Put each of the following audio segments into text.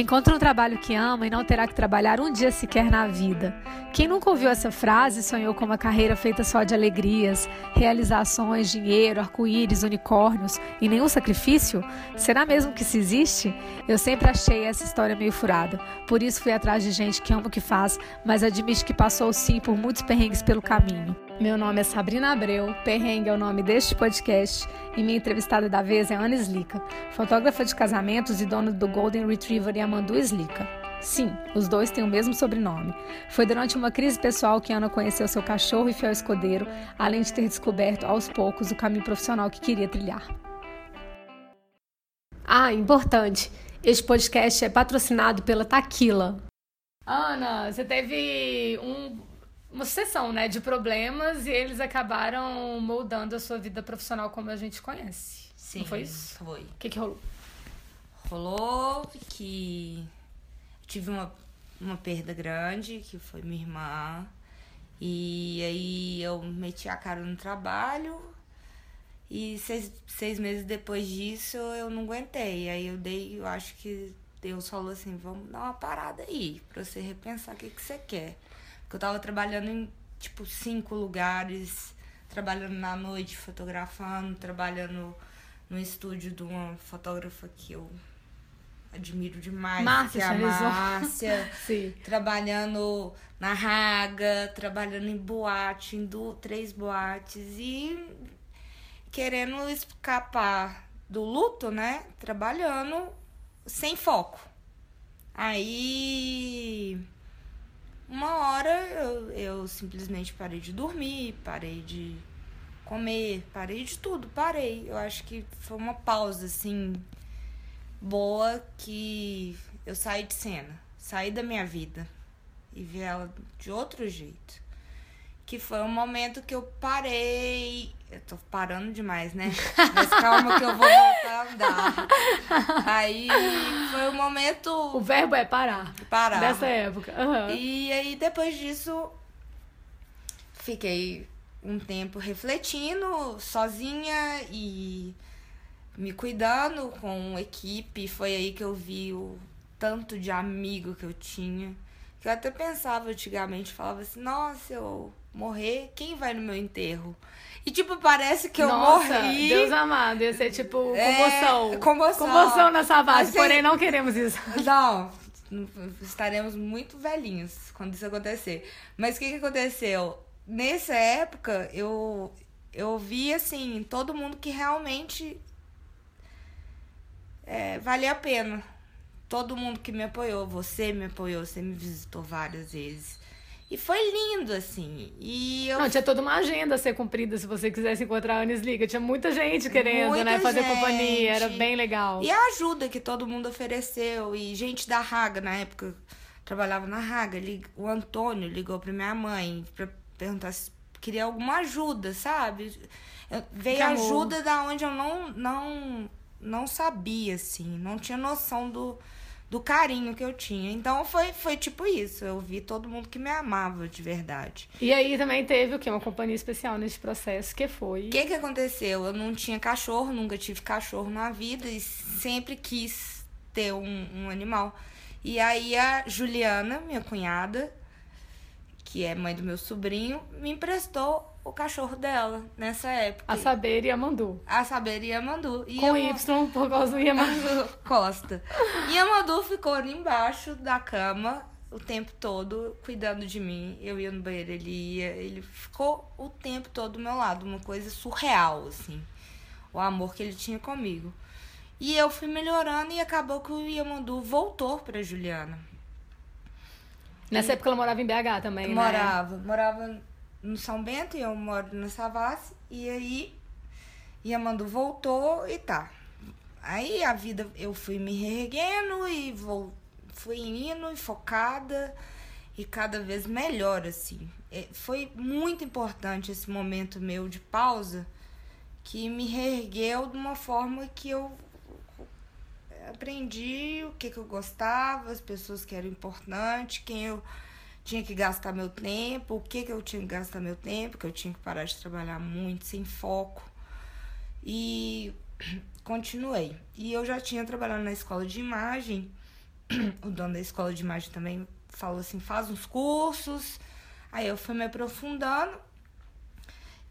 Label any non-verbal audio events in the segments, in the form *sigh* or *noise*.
Encontre um trabalho que ama e não terá que trabalhar um dia sequer na vida. Quem nunca ouviu essa frase sonhou com uma carreira feita só de alegrias, realizações, dinheiro, arco-íris, unicórnios e nenhum sacrifício? Será mesmo que isso existe? Eu sempre achei essa história meio furada. Por isso fui atrás de gente que ama o que faz, mas admite que passou sim por muitos perrengues pelo caminho. Meu nome é Sabrina Abreu, Perrengue é o nome deste podcast e minha entrevistada da vez é Ana Slica, fotógrafa de casamentos e dona do Golden Retriever Yamandu Slica. Sim, os dois têm o mesmo sobrenome. Foi durante uma crise pessoal que Ana conheceu seu cachorro e fiel escudeiro, além de ter descoberto aos poucos o caminho profissional que queria trilhar. Ah, importante! Este podcast é patrocinado pela Taquila. Ana, você teve um uma sucessão, né, de problemas e eles acabaram moldando a sua vida profissional como a gente conhece. Sim. Não foi isso? Foi. O que, que rolou? Rolou que tive uma, uma perda grande, que foi minha irmã. E aí eu meti a cara no trabalho. E seis, seis meses depois disso eu não aguentei. Aí eu dei, eu acho que Deus falou assim, vamos dar uma parada aí, pra você repensar o que, que você quer. Porque eu tava trabalhando em, tipo, cinco lugares, trabalhando na noite, fotografando, trabalhando no estúdio de uma fotógrafa que eu admiro demais, Márcia que é. Márcia. *laughs* Sim. trabalhando na Raga, trabalhando em boate, em du- três boates e querendo escapar do luto, né? Trabalhando sem foco. Aí uma hora eu, eu simplesmente parei de dormir, parei de comer, parei de tudo, parei. Eu acho que foi uma pausa assim boa que eu saí de cena, saí da minha vida e vi ela de outro jeito. Que foi um momento que eu parei. Eu tô parando demais, né? Mas calma que eu vou voltar a andar. *laughs* Aí foi um momento. O verbo é parar. Parar. Dessa época. Aham. E aí depois disso fiquei um tempo refletindo sozinha e me cuidando com equipe. Foi aí que eu vi o tanto de amigo que eu tinha. Que eu até pensava antigamente, falava assim, nossa, eu morrer, quem vai no meu enterro? E tipo, parece que eu Nossa, morri. Deus amado, ia ser tipo É, comoção. comoção. Comoção nessa base, Assim- porém não queremos isso. *laughs* Não, estaremos muito velhinhos quando isso acontecer. Mas o que, que aconteceu? Nessa época, eu, eu vi, assim, todo mundo que realmente é, valia a pena. Todo mundo que me apoiou. Você me apoiou, você me visitou várias vezes. E foi lindo, assim. E eu Não, tinha toda uma agenda a ser cumprida se você quisesse encontrar a Anis Liga. Tinha muita gente querendo, Muita né? Fazer gente. companhia, era bem legal. E a ajuda que todo mundo ofereceu. E gente da Raga, na época, trabalhava na Raga. O Antônio ligou pra minha mãe pra perguntar se queria alguma ajuda, sabe? Eu- veio Que amor. ajuda da onde eu não, não, não sabia, assim. Não tinha noção do, do carinho que eu tinha. Então foi, foi tipo isso. Eu vi todo mundo que me amava de verdade. E aí também teve o quê? Uma companhia especial nesse processo, que foi. O que que aconteceu? Eu não tinha cachorro, nunca tive cachorro na vida e sempre quis ter um, um animal. E aí a Juliana, minha cunhada, que é mãe do meu sobrinho, me emprestou o cachorro dela nessa época. A saber e a Mandu. A saber Yamandu. E Com eu- Y por causa do Yamandu. *laughs* Costa. E a Madu ficou ali embaixo da cama o tempo todo, cuidando de mim. Eu ia no banheiro, ele ia. Ele ficou o tempo todo do meu lado, uma coisa surreal, assim. O amor que ele tinha comigo. E eu fui melhorando e acabou que o Yamandu voltou pra Juliana. Nessa época ela morava em BH também, né? morava, morava no São Bento e eu moro na Savassi. E aí Yamandu voltou e tá. Aí a vida eu fui me reerguendo e vou, fui indo e focada e cada vez melhor assim. É, Foi muito importante esse momento meu de pausa que me reergueu de uma forma que eu aprendi o que, que eu gostava, as pessoas que eram importantes, quem eu tinha que gastar meu tempo, o que, que eu tinha que gastar meu tempo, que eu tinha que parar de trabalhar muito, sem foco. E *clears throat* continuei. E eu já tinha trabalhado na escola de imagem *clears throat* o dono da escola de imagem também falou assim, faz uns cursos. Aí eu fui me aprofundando.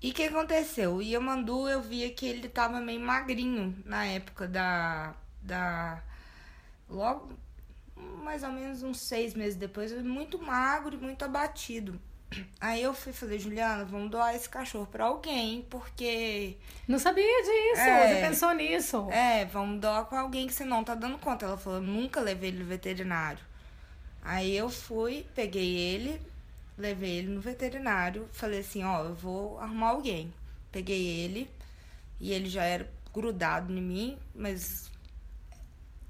E o que aconteceu? O Yamandu, eu via que ele tava meio magrinho na época da. da logo, mais ou menos uns seis meses depois, muito magro e muito abatido. Aí eu fui fazer, Juliana, vamos doar esse cachorro pra alguém, porque. Não sabia disso, É. você pensou nisso. É, vamos doar com alguém que você não tá dando conta. Ela falou, nunca levei ele no veterinário. Aí eu fui, peguei ele, levei ele no veterinário, falei assim, ó, eu vou arrumar alguém. Peguei ele e ele já era grudado em mim, mas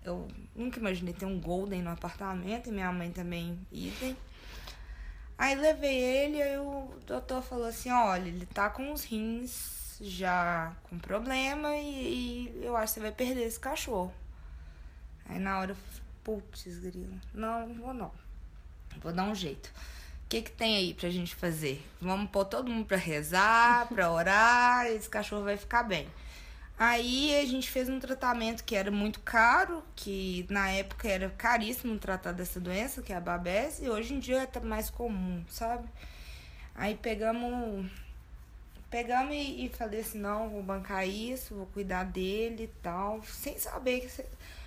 eu nunca imaginei ter um golden no apartamento e minha mãe também idem. Aí levei ele, aí o doutor falou assim, olha, ele tá com os rins já com problema e, e eu acho que você vai perder esse cachorro. Aí na hora eu falei, putz, grilo, não, não vou não. Vou dar um jeito. O que que tem aí pra gente fazer? Vamos pôr todo mundo pra rezar, pra orar, e esse cachorro vai ficar bem. Aí a gente fez um tratamento que era muito caro, que na época era caríssimo tratar dessa doença, que é a babese, e hoje em dia é mais comum, sabe? Aí pegamos pegamos e, e falei assim, não, vou bancar isso, vou cuidar dele e tal, sem saber que...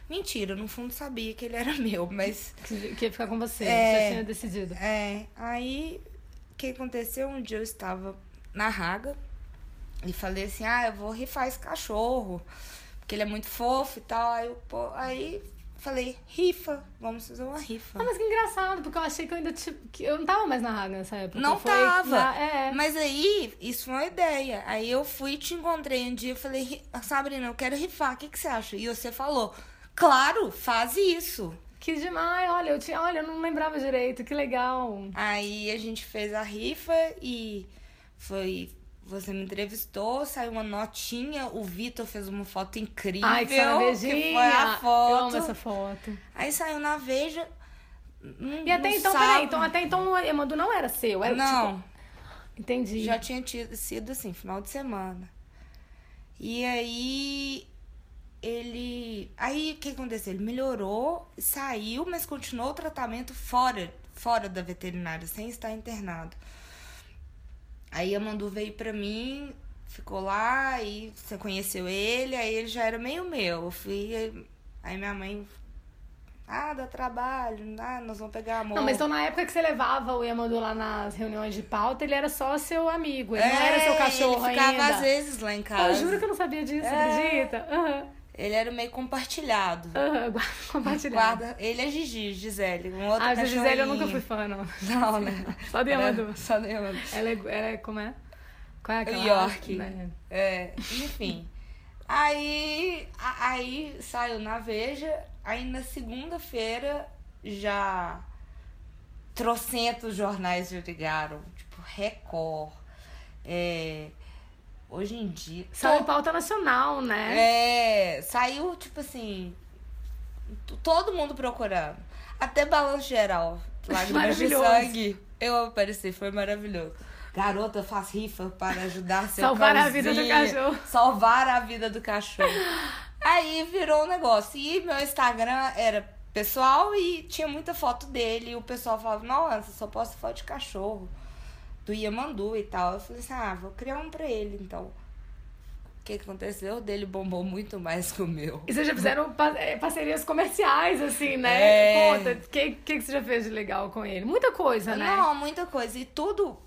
Mentira, no fundo sabia que ele era *laughs* meu, mas... Que, que ia ficar com você, É. já tinha decidido. É, aí o que aconteceu? Um dia eu estava na raga e falei assim, ah, eu vou rifar esse cachorro, porque ele é muito fofo e tal. Aí, eu, pô, aí falei, rifa, vamos fazer uma rifa. Ah, mas que engraçado, porque eu achei que eu ainda tipo, que eu não tava mais na Raga nessa época. Não Foi tava. na- é. Mas aí, isso foi uma ideia. Aí eu fui e te encontrei um dia e falei, "Ri- Sabrina, eu quero rifar, o que, que você acha? E você falou, claro, faz isso. Que demais, olha, eu tinha, olha, eu não lembrava direito, que legal. Aí a gente fez a rifa e foi. Você me entrevistou, saiu uma notinha, o Vitor fez uma foto incrível. Ai, que que foi a foto. Eu amo essa foto. Aí saiu na Veja. E até então, peraí, então até então o Emandu não era seu, era Não, tipo. Entendi. já tinha tido, sido assim, final de semana. E aí ele. Aí o que aconteceu? Ele melhorou, saiu, mas continuou o tratamento fora, fora da veterinária, sem estar internado. Aí a Mandu veio pra mim, ficou lá, e você conheceu ele, aí ele já era meio meu. Eu fui. Aí minha mãe. Ah, dá trabalho, ah, nós vamos pegar amor. Não, mas então na época que você levava o Emandu lá nas reuniões de pauta, ele era só seu amigo, ele não era seu cachorro É, ele ficava ainda. às vezes lá em Eu casa. juro que eu não sabia disso, É. acredita? Aham, Ele era meio compartilhado. aham, guarda *laughs* compartilhado. Guarda, ele é Gigi, Gisele, um outro Ah. Gisele eu nunca fui fã, não. Não, né? *laughs* Só Era- Emandu. Só do Yamandu. Ela é, ela é, como é? Qual é aquela? York. Né? É, enfim. Aí, a- aí saiu na Veja, aí na segunda-feira já trocentos jornais ligaram, tipo Record, é, hoje em dia... Saiu to- pauta nacional, né? É, saiu, tipo assim, todo mundo procurando. Até balanço geral, lágrimas de Maravilhoso. sangue. Eu apareci, foi maravilhoso. Garota faz rifa para ajudar seu Salvar a vida do cachorro. Salvar a vida do cachorro. Aí virou um negócio. E meu Instagram era pessoal e tinha muita foto dele. E o pessoal falava, nossa, só posto foto de cachorro. Do Yamandu e tal. Eu falei assim, ah, vou criar um pra ele, então. O que aconteceu? O dele bombou muito mais que o meu. E vocês já fizeram eh, parcerias comerciais, assim, né? É. Conta, o que, que, que você já fez de legal com ele? Muita coisa, né? Não, muita coisa. E tudo.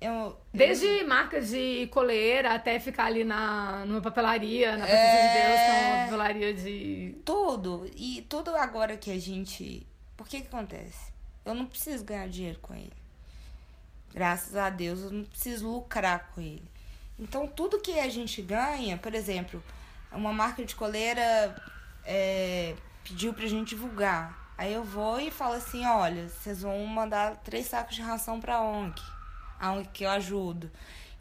Eu, Desde marcas de coleira até ficar ali na, numa papelaria, na Presença de Deus, que é uma papelaria de. Tudo. E tudo agora que a gente. Por que que acontece? Eu não preciso ganhar dinheiro com ele. Graças a Deus, eu não preciso lucrar com ele. Então, tudo que a gente ganha, por exemplo, uma marca de coleira é, pediu pra gente divulgar. Aí eu vou e falo assim: olha, vocês vão mandar três sacos de ração pra ONG, a ONG que eu ajudo.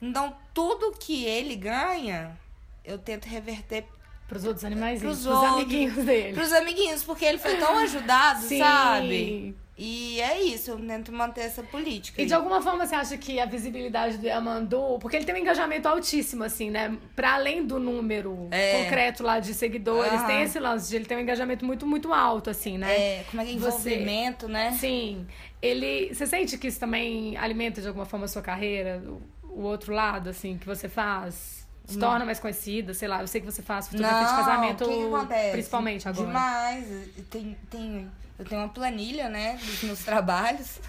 Então, tudo que ele ganha, eu tento reverter Pros outros animais, Pros pros outros. amiguinhos dele. pros amiguinhos, porque ele foi tão *laughs* ajudado, Sim. sabe? E é isso, eu tento manter essa política. E aí. de alguma forma você acha que a visibilidade do Yamandu, porque ele tem um engajamento altíssimo, assim, né? Pra além do número É. concreto lá de seguidores, Aham. tem esse lance de ele tem um engajamento muito, muito alto, assim, né? É, como é que é Você- envolvimento, né? Sim. Ele. Você sente que isso também alimenta de alguma forma a sua carreira? O, o outro lado, assim, que você faz? Se torna mais conhecida, sei lá, eu sei que você faz fotografia de casamento, o que que acontece? principalmente agora. Demais. Tem, tem, eu tenho uma planilha, né, dos meus trabalhos.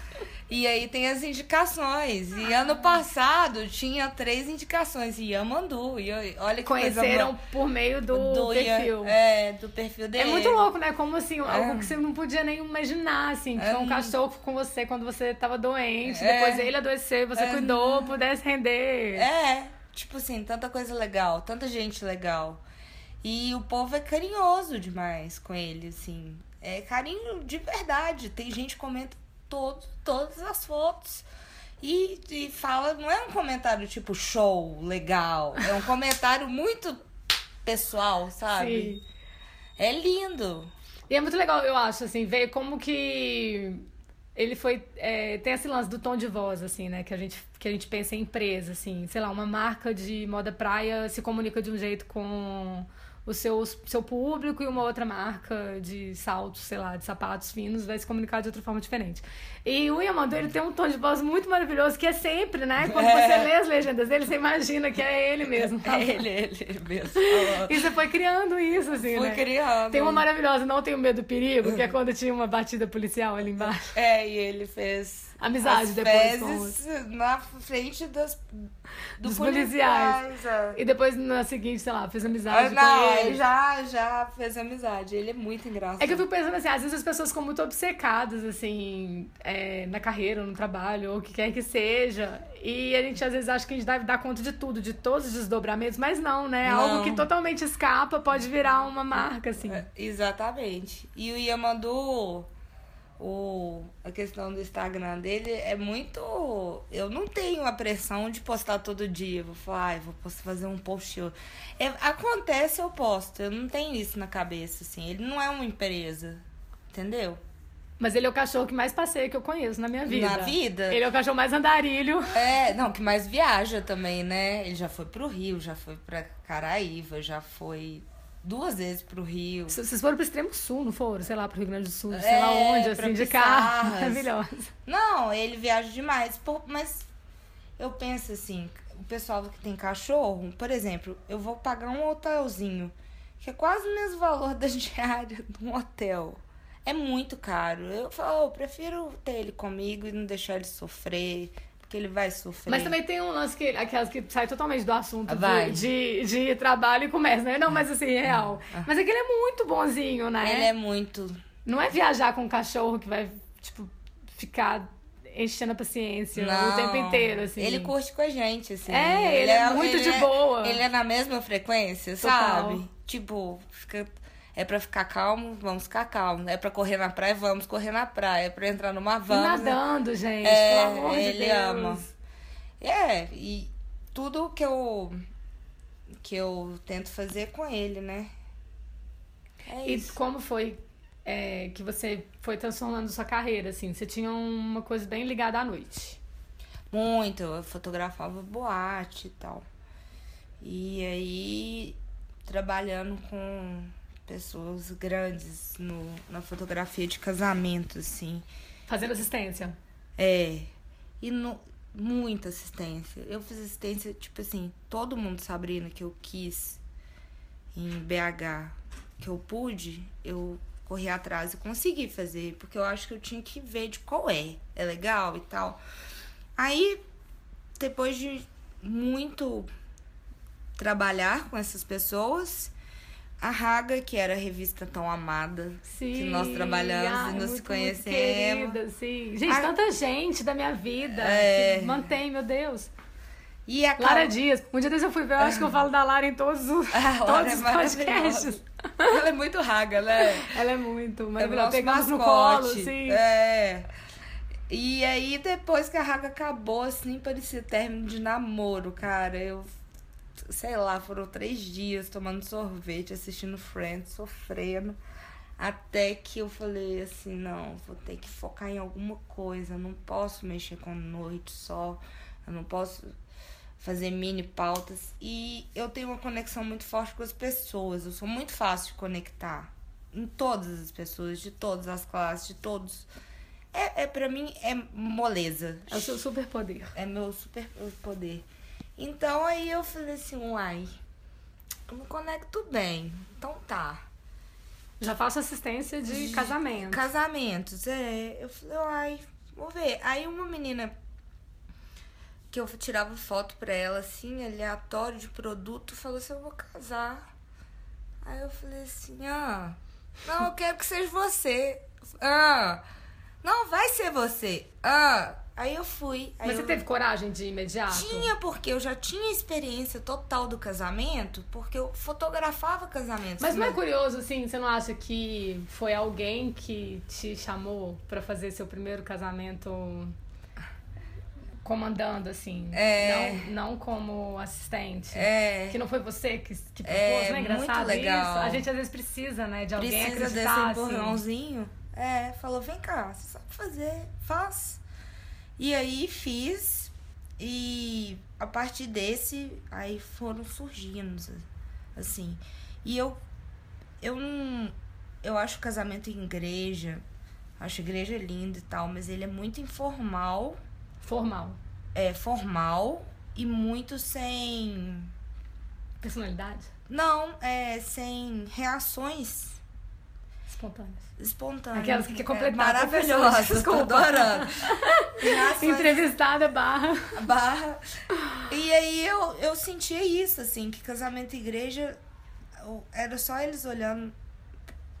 E aí tem as indicações. E ano passado tinha três indicações. E Yamandu. E eu- olha que Conheceram coisa por meio do, do perfil. É, do perfil É dele. muito louco, né? Como assim, É. algo que você não podia nem imaginar, assim, que É. foi um cachorro com você quando você tava doente, É. depois ele adoeceu, você É. cuidou, pudesse render. É, tipo assim, tanta coisa legal, tanta gente legal. E o povo é carinhoso demais com ele, assim. É carinho de verdade. Tem gente que comenta todo, todas as fotos. E, e fala, não é um comentário tipo show, legal. É um comentário muito pessoal, sabe? Sim. É lindo. E é muito legal, eu acho, assim, ver como que ele foi. é, tem esse lance do tom de voz, assim, né? Que a, gente, que a gente pensa em empresa, assim. Sei lá, uma marca de moda praia se comunica de um jeito com o seu, seu público e uma outra marca de saltos, sei lá, de sapatos finos vai se comunicar de outra forma diferente. E o Yamandu, ele tem um tom de voz muito maravilhoso, que é sempre, né? Quando você lê as legendas dele, você imagina que é ele mesmo. É ele, ele mesmo. E você foi criando isso, assim, Fui né? criando. Tem uma maravilhosa, Não Tenho Medo do Perigo, que é quando tinha uma batida policial ali embaixo. É, e ele fez Amizade as depois com na frente das, do Dos policiais. policiais. é. E depois, na seguinte, sei lá, fez Ah, amizade Não, com ele já, já fez amizade. Ele é muito engraçado. É que eu fico pensando assim, às vezes as pessoas ficam muito obcecadas, assim, é, na carreira, no trabalho, ou o que quer que seja. E a gente às vezes acha que a gente deve dar conta de tudo, de todos os desdobramentos, mas não, né? Não. Algo que totalmente escapa pode virar uma marca, assim. É, Exatamente. E o Yamandu, o, a questão do Instagram dele é muito. Eu não tenho a pressão de postar todo dia. Vou falar, ai, vou fazer um post. hoje." É, acontece, eu posto. Eu não tenho isso na cabeça, assim. Ele não é uma empresa. Entendeu? Mas ele é o cachorro que mais passeia que eu conheço na minha vida. Na vida? Ele é o cachorro mais andarilho. É, não, que mais viaja também, né? Ele já foi pro Rio, já foi pra Caraíva, já foi duas vezes pro Rio. Vocês foram pro extremo sul, não foram? Sei lá, pro Rio Grande do Sul, sei É, lá onde, pra assim, de carro. *laughs* Maravilhosa. Não, ele viaja demais. Pô, mas eu penso assim, o pessoal que tem cachorro, por exemplo, eu vou pagar um hotelzinho, que é quase o mesmo valor *laughs* da diária de um hotel. É muito caro. Eu falo, "Oh, eu prefiro ter ele comigo e não deixar ele sofrer, porque ele vai sofrer. Mas também tem um lance que aquelas que sai totalmente do assunto de, de, de trabalho e comércio, né? Não, mas assim, real. Mas é que ele é muito bonzinho, né? Ele é muito. Não é viajar com um cachorro que vai, tipo, ficar enchendo a paciência Não, o tempo inteiro, assim. Ele curte com a gente, assim. É, ele é muito de boa. Ele é na mesma frequência, Total. sabe? Tipo, fica. É pra ficar calmo, vamos ficar calmo. É pra correr na praia, vamos correr na praia. É pra entrar numa van. nadando, gente, É, pelo amor de ele Deus. ama. É, e tudo que eu que eu tento fazer é com ele, né? É E isso. como foi é, que você foi transformando sua carreira, assim? Você tinha uma coisa bem ligada à noite. Muito, eu fotografava boate e tal. E aí, trabalhando com pessoas grandes no, na fotografia de casamento, assim. Fazendo assistência. É. E no, muita assistência. Eu fiz assistência, tipo assim, todo mundo, Sabrina, que eu quis em BH, que eu pude, eu corri atrás e consegui fazer, porque eu acho que eu tinha que ver de qual é. É legal e tal. Aí, depois de muito trabalhar com essas pessoas, a Raga, que era a revista tão amada, Sim. que nós trabalhamos Ai, e nos muito, conhecemos. Muito querida, sim. Gente, Ah, tanta gente da minha vida É. que mantém, meu Deus. E a Lara Dias. Um dia desse eu fui ver, eu acho que eu falo da Lara em todos os, A *laughs* Lara todos é os podcasts. Ela é muito raga, né? Ela é muito É maravilhosa. nosso Pegamos no mascote. colo, sim. É. E aí, depois que a raga acabou, assim, parecia término de namoro, cara. Eu, sei lá, foram três dias tomando sorvete, assistindo Friends, sofrendo. Até que eu falei assim, não, vou ter que focar em alguma coisa, eu não posso mexer com noite só, eu não posso fazer mini pautas. E eu tenho uma conexão muito forte com as pessoas, eu sou muito fácil de conectar em todas as pessoas, de todas as classes, de todos. É, é para mim é moleza. É o seu superpoder. É meu superpoder. Então aí eu falei assim, uai, eu me conecto bem. Então tá. Já faço assistência de, de casamento. Casamentos, é. Eu falei, ai, vou ver. Aí uma menina que eu tirava foto pra ela, assim, aleatório de produto, falou assim, eu vou casar. Aí eu falei assim, ah, não, eu quero que seja você. Ah, não, vai ser você. Ah, Aí eu fui. Aí Mas eu... você teve coragem de imediato? Tinha, porque eu já tinha experiência total do casamento, porque eu fotografava casamentos. Mas não é curioso, assim, você não acha que foi alguém que te chamou para fazer seu primeiro casamento comandando, assim? É. Não, não como assistente? É. Que não foi você que, que propôs, é, não é engraçado muito legal. isso? A gente às vezes precisa, né, de alguém precisa acreditar, desse empurrãozinho. Assim. É, falou, vem cá, você sabe fazer, faz. E aí fiz e a partir desse aí foram surgindo assim. E eu eu não eu acho casamento em igreja, acho igreja linda e tal, mas ele é muito informal, formal. É, formal e muito sem personalidade? Não, é sem reações espontâneas espontânea. Aquelas que quer completar. É maravilhosa, tô adorando. *laughs* Entrevistada barra. Barra. E aí eu, eu sentia isso, assim, que casamento e igreja era só eles olhando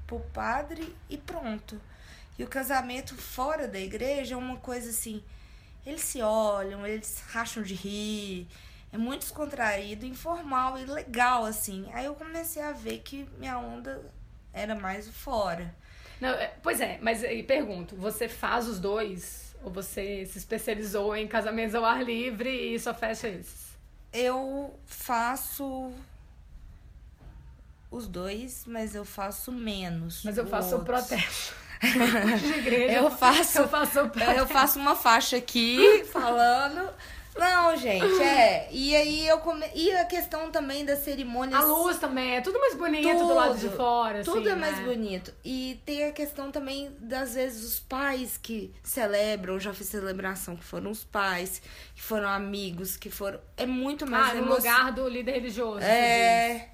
pro padre e pronto. E o casamento fora da igreja é uma coisa assim, eles se olham, eles racham de rir, é muito descontraído, informal e legal, assim. Aí eu comecei a ver que minha onda era mais fora. Não, é, pois é, mas e pergunto, você faz os dois? Ou você se especializou em casamentos ao ar livre e só fecha esses? Eu faço os dois, mas eu faço menos. Mas eu faço o protesto. *laughs* igreja, eu faço, eu faço, eu faço uma faixa aqui *laughs* falando não, gente, é. E aí eu come... E a questão também da cerimônia. A luz também, é tudo mais bonito tudo, do lado de fora. Tudo assim, é mais né? bonito. E tem a questão também, das vezes, os pais que celebram. Já fiz celebração que foram os pais, que foram amigos, que foram. É muito mais. Ah, no lugar do líder religioso. É.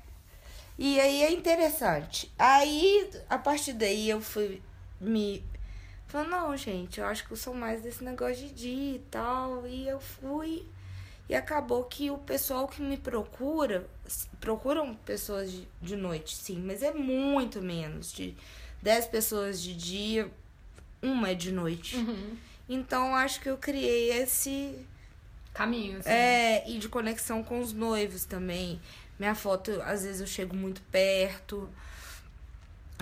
E aí é interessante. Aí, a partir daí, eu fui me Falou, não, gente, eu acho que eu sou mais desse negócio de dia e tal. E eu fui. E acabou que o pessoal que me procura, procuram pessoas de, de noite, sim, mas é muito menos. De 10 pessoas de dia, uma é de noite. Uhum. Então acho que eu criei esse caminho, assim. É, e de conexão com os noivos também. Minha foto, às vezes eu chego muito perto,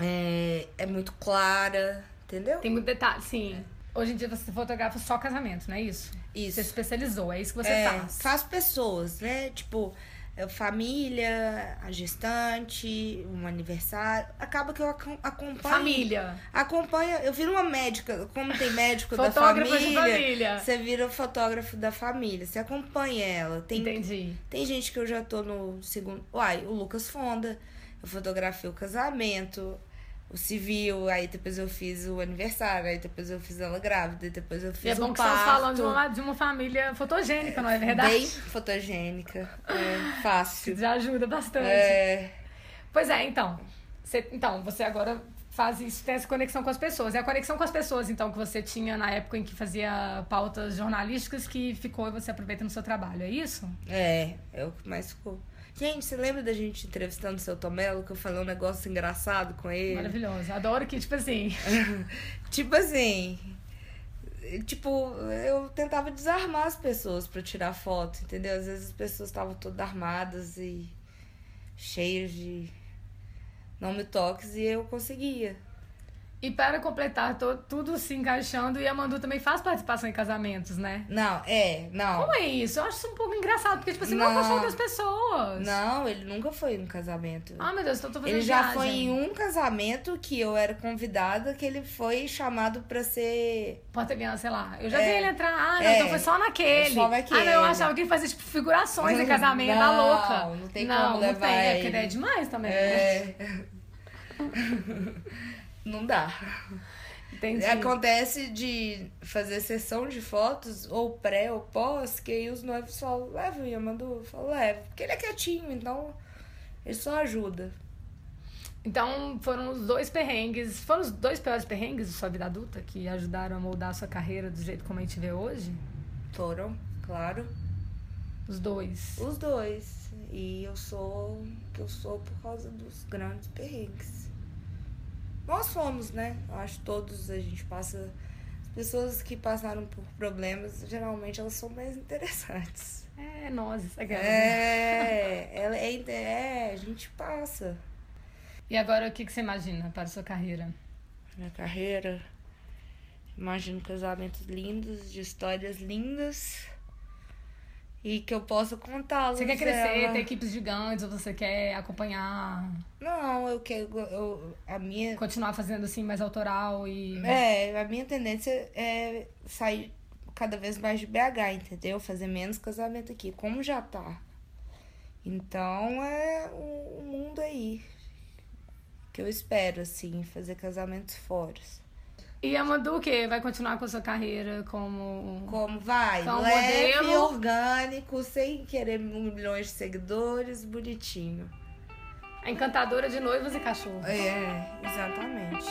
é, é muito clara. Entendeu? Tem muito detalhe, sim. É. Hoje em dia você fotografa só casamento, não é isso? Isso. Você se especializou, é isso que você é, faz. Faço pessoas, né? Tipo, é, família, a gestante, um aniversário. Acaba que eu acompanho. Família. Acompanha. Eu viro uma médica. Como tem médico da família, de família. Você vira o fotógrafo da família. Você acompanha ela. Tem, Entendi. Tem gente que eu já tô no segundo. Uai, o Lucas Fonda. Eu fotografei o casamento o civil, aí depois eu fiz o aniversário, aí depois eu fiz ela grávida, depois eu fiz e é bom um que parto. falando de uma, de uma família fotogênica, não é verdade? Bem fotogênica, é fácil. Já ajuda bastante. É... Pois é, então, você, então, você agora faz isso, tem essa conexão com as pessoas. É a conexão com as pessoas, então, que você tinha na época em que fazia pautas jornalísticas que ficou e você aproveita no seu trabalho, é isso? É, é o que mais ficou. Gente, você lembra da gente entrevistando o seu Tomelo, que eu falei um negócio engraçado com ele? Maravilhoso. Adoro que, tipo assim. *laughs* tipo assim. Tipo, eu tentava desarmar as pessoas para tirar foto, entendeu? Às vezes as pessoas estavam todas armadas e cheias de não me toques e eu conseguia. E para completar to- tudo se encaixando, e a Mandu também faz participação em casamentos, né? Não, é, não. Como é isso? Eu acho isso um pouco engraçado, porque, tipo assim, não, é Não. cachorro das pessoas. Não, ele nunca foi em casamento. Ah, meu Deus, então eu tô fazendo Ele já viagem. foi em um casamento que eu era convidada, que ele foi chamado pra ser. Porta-avião, sei lá. Eu já É. vi ele entrar. Ah, não, É. então foi só naquele. Só naquele. Ah, não, eu achava que ele fazia, tipo, figurações em casamento, tá Não, louca. não tem não, como não levar tem, é ele. porque daí é demais também. né? *laughs* Não dá. Entendi. Acontece de fazer sessão de fotos, ou pré ou pós, que aí os noivos falam, leva o Yamandu, eu falo, leva, porque ele é quietinho, então ele só ajuda. Então, foram os dois perrengues, foram os dois piores perrengues de sua vida adulta que ajudaram a moldar a sua carreira do jeito como a gente vê hoje? Foram, claro, Os dois. os dois. E eu sou o que eu sou por causa dos grandes perrengues. Nós fomos, né? Eu acho que todos a gente passa. As pessoas que passaram por problemas, geralmente elas são mais interessantes. É, nós. aquelas. É, *laughs* ela é, é, a gente passa. E agora, o que, que você imagina para a sua carreira? Minha carreira, imagino casamentos lindos, de histórias lindas e que eu possa contá-las. Você quer crescer, ela. ter equipes gigantes, ou você quer acompanhar, Não, eu quero. Eu, a minha. continuar fazendo assim mais autoral e. É, a minha tendência é sair cada vez mais de BH, entendeu? Fazer menos casamento aqui, como já tá. Então é o, o mundo aí. Que eu espero, assim, fazer casamentos fora. E a quê? Vai continuar com a sua carreira como. Como vai? Então, Leve, modelo- orgânico, sem querer milhões de seguidores, bonitinho. A encantadora de noivos e cachorro. É, exatamente.